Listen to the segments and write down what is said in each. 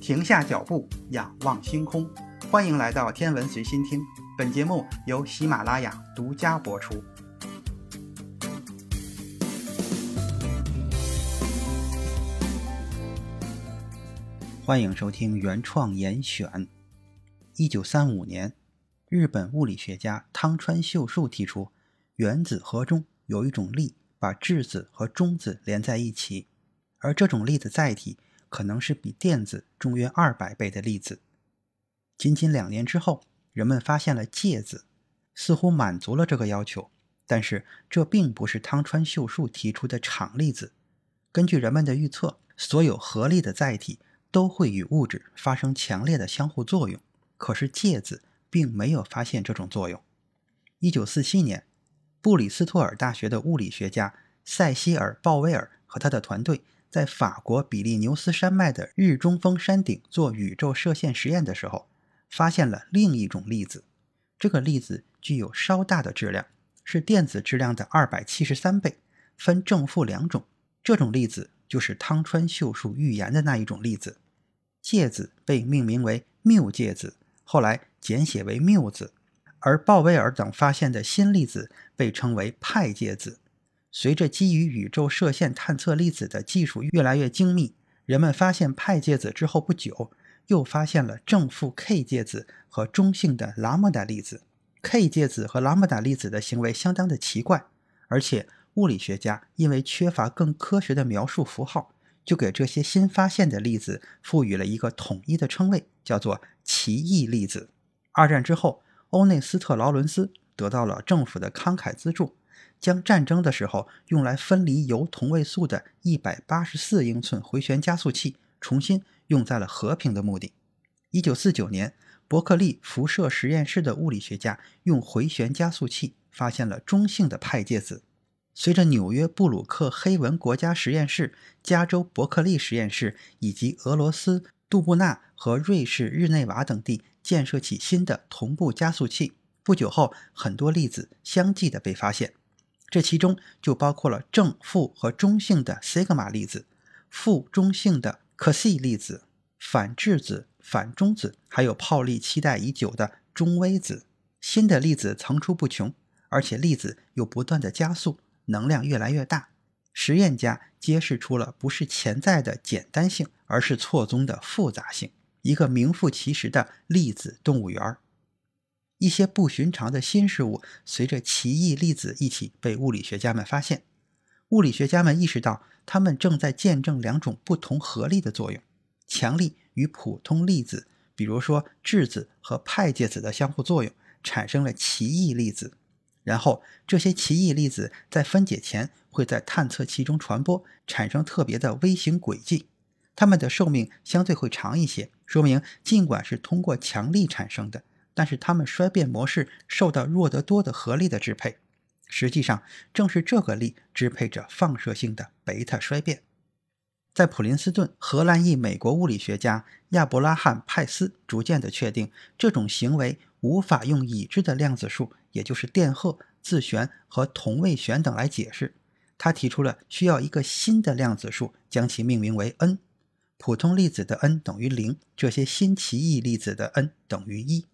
停下脚步，仰望星空。欢迎来到天文随心听，本节目由喜马拉雅独家播出。欢迎收听原创严选。一九三五年，日本物理学家汤川秀树提出，原子核中有一种力把质子和中子连在一起，而这种力的载体。可能是比电子重约二百倍的粒子。仅仅两年之后，人们发现了介子，似乎满足了这个要求。但是这并不是汤川秀树提出的场粒子。根据人们的预测，所有合力的载体都会与物质发生强烈的相互作用。可是介子并没有发现这种作用。一九四七年，布里斯托尔大学的物理学家塞西尔·鲍威尔和他的团队。在法国比利牛斯山脉的日中峰山顶做宇宙射线实验的时候，发现了另一种粒子。这个粒子具有稍大的质量，是电子质量的二百七十三倍，分正负两种。这种粒子就是汤川秀树预言的那一种粒子。介子被命名为缪介子，后来简写为缪子。而鲍威尔等发现的新粒子被称为派介子。随着基于宇宙射线探测粒子的技术越来越精密，人们发现派介子之后不久，又发现了正负 K 介子和中性的拉姆达粒子。K 介子和拉姆达粒子的行为相当的奇怪，而且物理学家因为缺乏更科学的描述符号，就给这些新发现的粒子赋予了一个统一的称谓，叫做奇异粒子。二战之后，欧内斯特劳伦斯得到了政府的慷慨资助。将战争的时候用来分离铀同位素的184英寸回旋加速器重新用在了和平的目的。1949年，伯克利辐射实验室的物理学家用回旋加速器发现了中性的派介子。随着纽约布鲁克黑文国家实验室、加州伯克利实验室以及俄罗斯杜布纳和瑞士日内瓦等地建设起新的同步加速器，不久后，很多粒子相继的被发现。这其中就包括了正负和中性的西格玛粒子，负中性的可西粒子，反质子、反中子，还有泡利期待已久的中微子。新的粒子层出不穷，而且粒子又不断的加速，能量越来越大。实验家揭示出了不是潜在的简单性，而是错综的复杂性，一个名副其实的粒子动物园儿。一些不寻常的新事物随着奇异粒子一起被物理学家们发现。物理学家们意识到，他们正在见证两种不同合力的作用：强力与普通粒子，比如说质子和派介子的相互作用，产生了奇异粒子。然后，这些奇异粒子在分解前会在探测器中传播，产生特别的微型轨迹。它们的寿命相对会长一些，说明尽管是通过强力产生的。但是它们衰变模式受到弱得多的合力的支配，实际上正是这个力支配着放射性的贝塔衰变。在普林斯顿，荷兰裔美国物理学家亚伯拉罕·派斯逐渐地确定，这种行为无法用已知的量子数，也就是电荷、自旋和同位旋等来解释。他提出了需要一个新的量子数，将其命名为 n。普通粒子的 n 等于零，这些新奇异粒子的 n 等于一。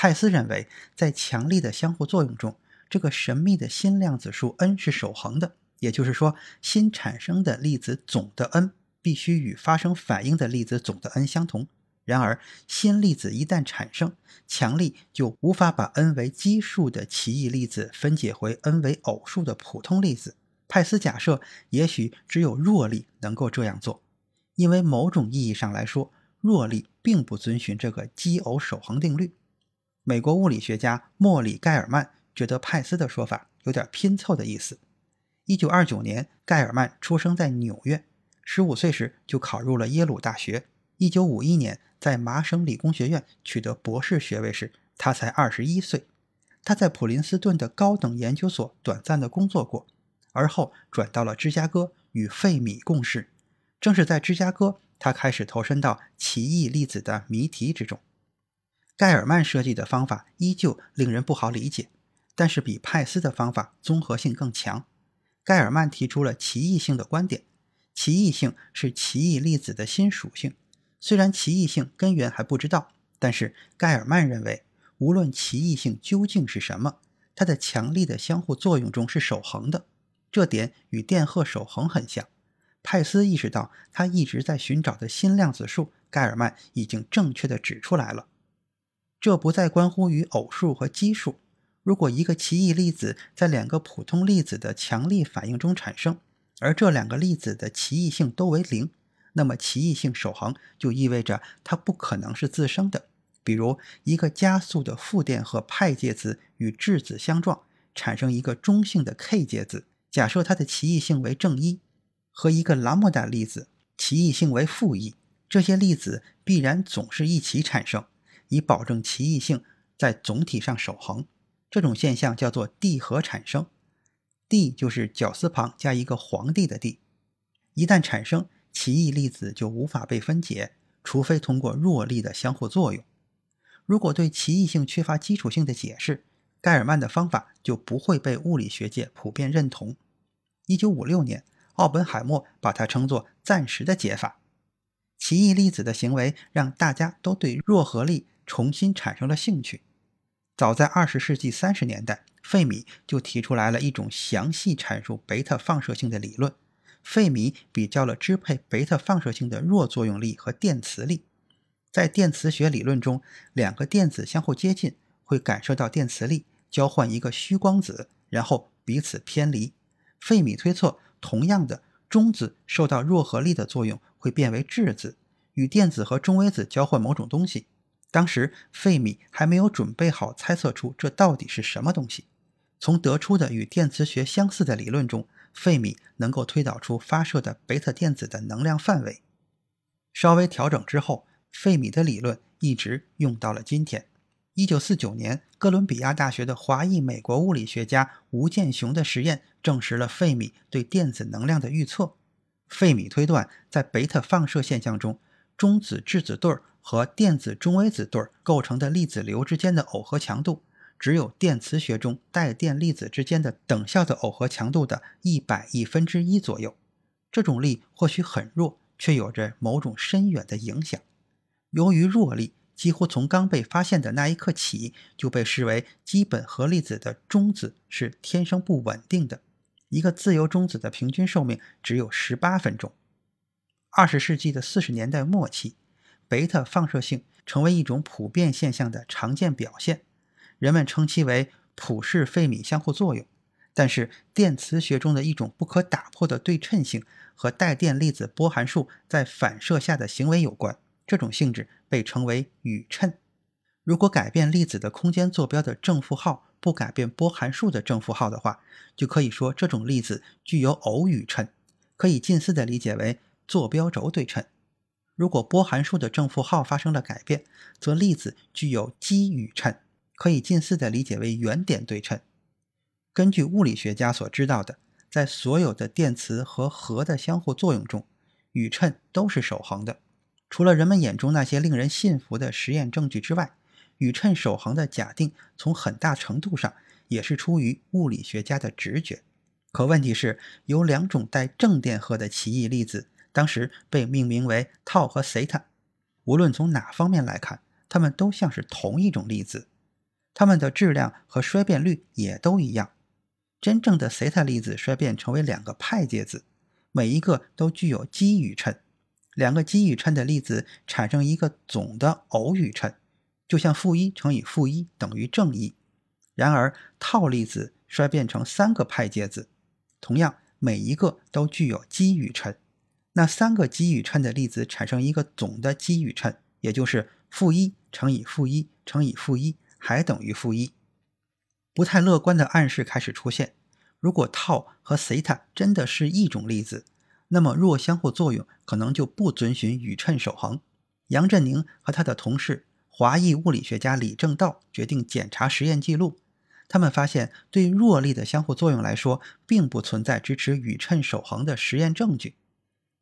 派斯认为，在强力的相互作用中，这个神秘的新量子数 n 是守恒的，也就是说，新产生的粒子总的 n 必须与发生反应的粒子总的 n 相同。然而，新粒子一旦产生，强力就无法把 n 为奇数的奇异粒子分解回 n 为偶数的普通粒子。派斯假设，也许只有弱力能够这样做，因为某种意义上来说，弱力并不遵循这个奇偶守恒定律。美国物理学家莫里·盖尔曼觉得派斯的说法有点拼凑的意思。1929年，盖尔曼出生在纽约，15岁时就考入了耶鲁大学。1951年，在麻省理工学院取得博士学位时，他才21岁。他在普林斯顿的高等研究所短暂的工作过，而后转到了芝加哥与费米共事。正是在芝加哥，他开始投身到奇异粒子的谜题之中。盖尔曼设计的方法依旧令人不好理解，但是比派斯的方法综合性更强。盖尔曼提出了奇异性的观点，奇异性是奇异粒子的新属性。虽然奇异性根源还不知道，但是盖尔曼认为，无论奇异性究竟是什么，它的强力的相互作用中是守恒的。这点与电荷守恒很像。派斯意识到，他一直在寻找的新量子数，盖尔曼已经正确地指出来了。这不再关乎于偶数和奇数。如果一个奇异粒子在两个普通粒子的强力反应中产生，而这两个粒子的奇异性都为零，那么奇异性守恒就意味着它不可能是自生的。比如，一个加速的负电荷派介子与质子相撞，产生一个中性的 K 介子，假设它的奇异性为正一。和一个拉姆达粒子奇异性为负一，这些粒子必然总是一起产生，以保证奇异性在总体上守恒。这种现象叫做地核产生地就是绞丝旁加一个皇帝的地。一旦产生，奇异粒子就无法被分解，除非通过弱力的相互作用。如果对奇异性缺乏基础性的解释，盖尔曼的方法就不会被物理学界普遍认同。一九五六年。奥本海默把它称作暂时的解法。奇异粒子的行为让大家都对弱合力重新产生了兴趣。早在二十世纪三十年代，费米就提出来了一种详细阐述贝塔放射性的理论。费米比较了支配贝塔放射性的弱作用力和电磁力。在电磁学理论中，两个电子相互接近会感受到电磁力，交换一个虚光子，然后彼此偏离。费米推测。同样的，中子受到弱合力的作用，会变为质子，与电子和中微子交换某种东西。当时费米还没有准备好猜测出这到底是什么东西。从得出的与电磁学相似的理论中，费米能够推导出发射的贝塔电子的能量范围。稍微调整之后，费米的理论一直用到了今天。一九四九年，哥伦比亚大学的华裔美国物理学家吴健雄的实验证实了费米对电子能量的预测。费米推断，在贝塔放射现象中，中子质子对儿和电子中微子对构成的粒子流之间的耦合强度，只有电磁学中带电粒子之间的等效的耦合强度的一百亿分之一左右。这种力或许很弱，却有着某种深远的影响。由于弱力。几乎从刚被发现的那一刻起，就被视为基本核粒子的中子是天生不稳定的。一个自由中子的平均寿命只有十八分钟。二十世纪的四十年代末期，贝塔放射性成为一种普遍现象的常见表现，人们称其为普氏费米相互作用。但是，电磁学中的一种不可打破的对称性和带电粒子波函数在反射下的行为有关。这种性质被称为宇称。如果改变粒子的空间坐标的正负号，不改变波函数的正负号的话，就可以说这种粒子具有偶宇称，可以近似的理解为坐标轴对称。如果波函数的正负号发生了改变，则粒子具有奇宇称，可以近似的理解为原点对称。根据物理学家所知道的，在所有的电磁和核的相互作用中，宇称都是守恒的。除了人们眼中那些令人信服的实验证据之外，宇称守恒的假定从很大程度上也是出于物理学家的直觉。可问题是，有两种带正电荷的奇异粒子，当时被命名为套和西塔。无论从哪方面来看，它们都像是同一种粒子，它们的质量和衰变率也都一样。真正的西塔粒子衰变成为两个派介子，每一个都具有奇宇称。两个奇宇称的粒子产生一个总的偶宇称，就像负一乘以负一等于正一。然而，套粒子衰变成三个派介子，同样每一个都具有奇宇称。那三个奇宇称的粒子产生一个总的奇宇称，也就是负一乘以负一乘以负一还等于负一。不太乐观的暗示开始出现：如果套和西塔真的是一种粒子。那么弱相互作用可能就不遵循宇称守恒。杨振宁和他的同事华裔物理学家李政道决定检查实验记录。他们发现，对弱力的相互作用来说，并不存在支持宇称守恒的实验证据。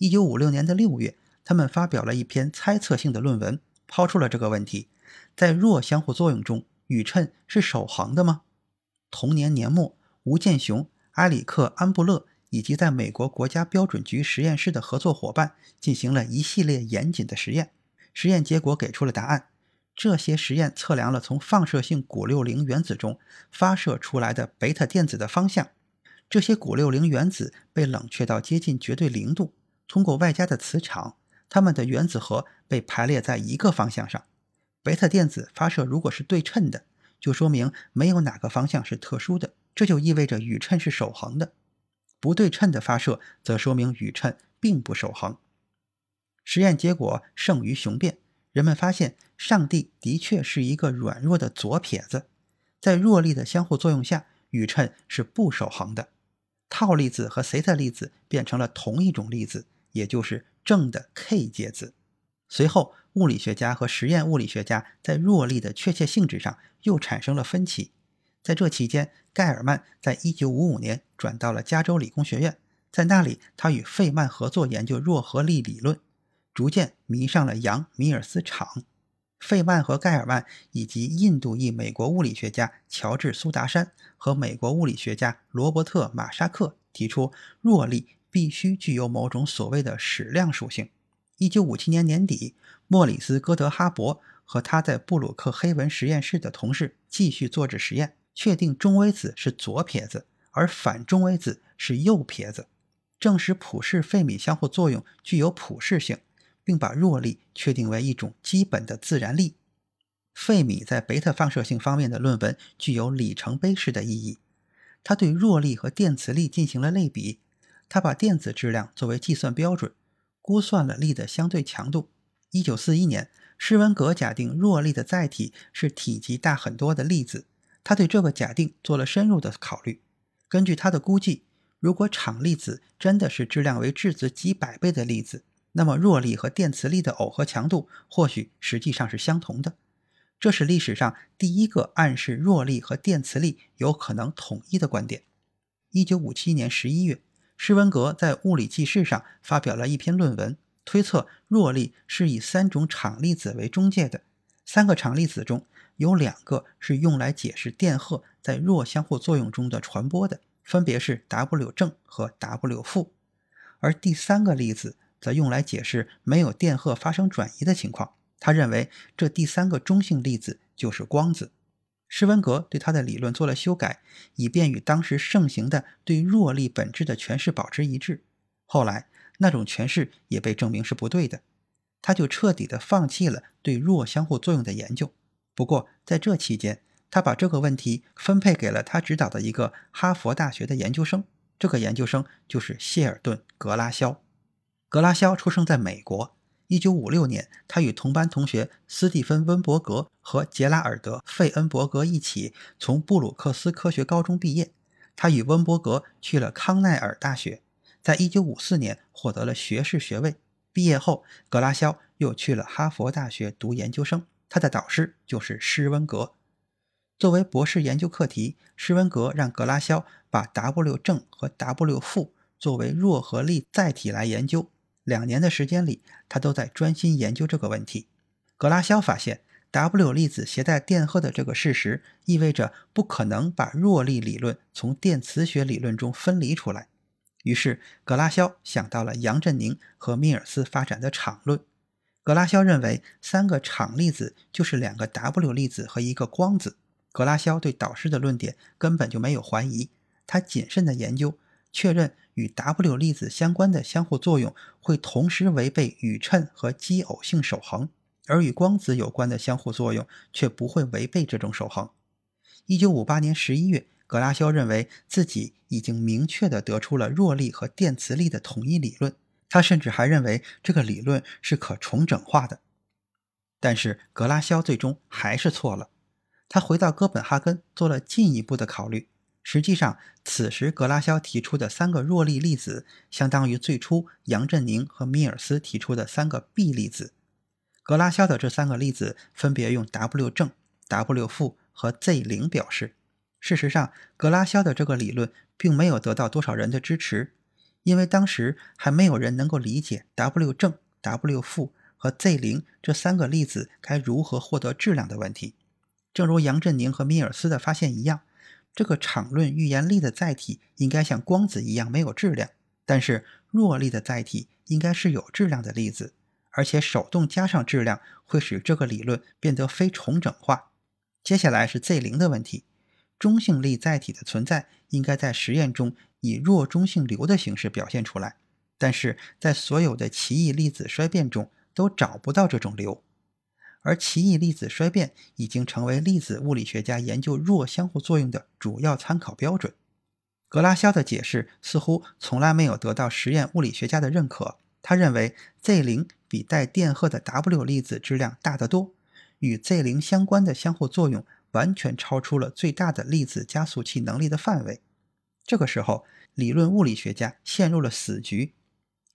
一九五六年的六月，他们发表了一篇猜测性的论文，抛出了这个问题：在弱相互作用中，宇称是守恒的吗？同年年末，吴健雄、埃里克·安布勒。以及在美国国家标准局实验室的合作伙伴进行了一系列严谨的实验，实验结果给出了答案。这些实验测量了从放射性钴六零原子中发射出来的贝塔电子的方向。这些钴六零原子被冷却到接近绝对零度，通过外加的磁场，它们的原子核被排列在一个方向上。贝塔电子发射如果是对称的，就说明没有哪个方向是特殊的，这就意味着宇称是守恒的。不对称的发射则说明宇称并不守恒。实验结果胜于雄辩，人们发现上帝的确是一个软弱的左撇子，在弱力的相互作用下，宇称是不守恒的。套粒子和西塔粒子变成了同一种粒子，也就是正的 K 介子。随后，物理学家和实验物理学家在弱力的确切性质上又产生了分歧。在这期间，盖尔曼在1955年转到了加州理工学院，在那里，他与费曼合作研究弱合力理论，逐渐迷上了杨米尔斯场。费曼和盖尔曼以及印度裔美国物理学家乔治苏达山和美国物理学家罗伯特马沙克提出，弱力必须具有某种所谓的矢量属性。1957年年底，莫里斯戈德哈伯和他在布鲁克黑文实验室的同事继续做着实验。确定中微子是左撇子，而反中微子是右撇子，证实普氏费米相互作用具有普适性，并把弱力确定为一种基本的自然力。费米在贝塔放射性方面的论文具有里程碑式的意义。他对弱力和电磁力进行了类比，他把电子质量作为计算标准，估算了力的相对强度。1941年，施文格假定弱力的载体是体积大很多的粒子。他对这个假定做了深入的考虑。根据他的估计，如果场粒子真的是质量为质子几百倍的粒子，那么弱力和电磁力的耦合强度或许实际上是相同的。这是历史上第一个暗示弱力和电磁力有可能统一的观点。一九五七年十一月，施文格在《物理纪事》上发表了一篇论文，推测弱力是以三种场粒子为中介的，三个场粒子中。有两个是用来解释电荷在弱相互作用中的传播的，分别是 W 正和 W 负，而第三个粒子则用来解释没有电荷发生转移的情况。他认为这第三个中性粒子就是光子。施文格对他的理论做了修改，以便与当时盛行的对弱力本质的诠释保持一致。后来那种诠释也被证明是不对的，他就彻底的放弃了对弱相互作用的研究。不过，在这期间，他把这个问题分配给了他指导的一个哈佛大学的研究生。这个研究生就是谢尔顿·格拉肖。格拉肖出生在美国。1956年，他与同班同学斯蒂芬·温伯格和杰拉尔德·费恩伯格一起从布鲁克斯科学高中毕业。他与温伯格去了康奈尔大学，在1954年获得了学士学位。毕业后，格拉肖又去了哈佛大学读研究生。他的导师就是施温格。作为博士研究课题，施温格让格拉肖把 W 正和 W 负作为弱合力载体来研究。两年的时间里，他都在专心研究这个问题。格拉肖发现，W 粒子携带电荷的这个事实，意味着不可能把弱力理论从电磁学理论中分离出来。于是，格拉肖想到了杨振宁和米尔斯发展的场论。格拉肖认为，三个场粒子就是两个 W 粒子和一个光子。格拉肖对导师的论点根本就没有怀疑，他谨慎的研究，确认与 W 粒子相关的相互作用会同时违背宇称和奇偶性守恒，而与光子有关的相互作用却不会违背这种守恒。一九五八年十一月，格拉肖认为自己已经明确的得出了弱力和电磁力的统一理论。他甚至还认为这个理论是可重整化的，但是格拉肖最终还是错了。他回到哥本哈根做了进一步的考虑。实际上，此时格拉肖提出的三个弱力粒子，相当于最初杨振宁和米尔斯提出的三个 B 粒子。格拉肖的这三个粒子分别用 W 正、W 负和 Z 零表示。事实上，格拉肖的这个理论并没有得到多少人的支持。因为当时还没有人能够理解 W 正、W 负和 Z 零这三个粒子该如何获得质量的问题。正如杨振宁和米尔斯的发现一样，这个场论预言力的载体应该像光子一样没有质量，但是弱力的载体应该是有质量的粒子，而且手动加上质量会使这个理论变得非重整化。接下来是 Z 零的问题，中性粒载体的存在应该在实验中以弱中性流的形式表现出来，但是在所有的奇异粒子衰变中都找不到这种流。而奇异粒子衰变已经成为粒子物理学家研究弱相互作用的主要参考标准。格拉肖的解释似乎从来没有得到实验物理学家的认可。他认为 Z 零比带电荷的 W 粒子质量大得多，与 Z 零相关的相互作用完全超出了最大的粒子加速器能力的范围。这个时候，理论物理学家陷入了死局。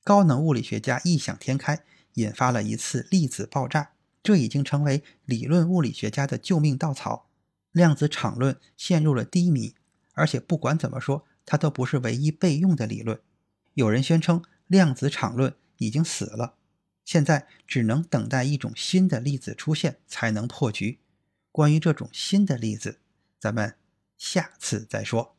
高能物理学家异想天开，引发了一次粒子爆炸。这已经成为理论物理学家的救命稻草，量子场论陷入了低迷，而且不管怎么说，它都不是唯一备用的理论。有人宣称量子场论已经死了，现在只能等待一种新的粒子出现才能破局。关于这种新的粒子，咱们下次再说。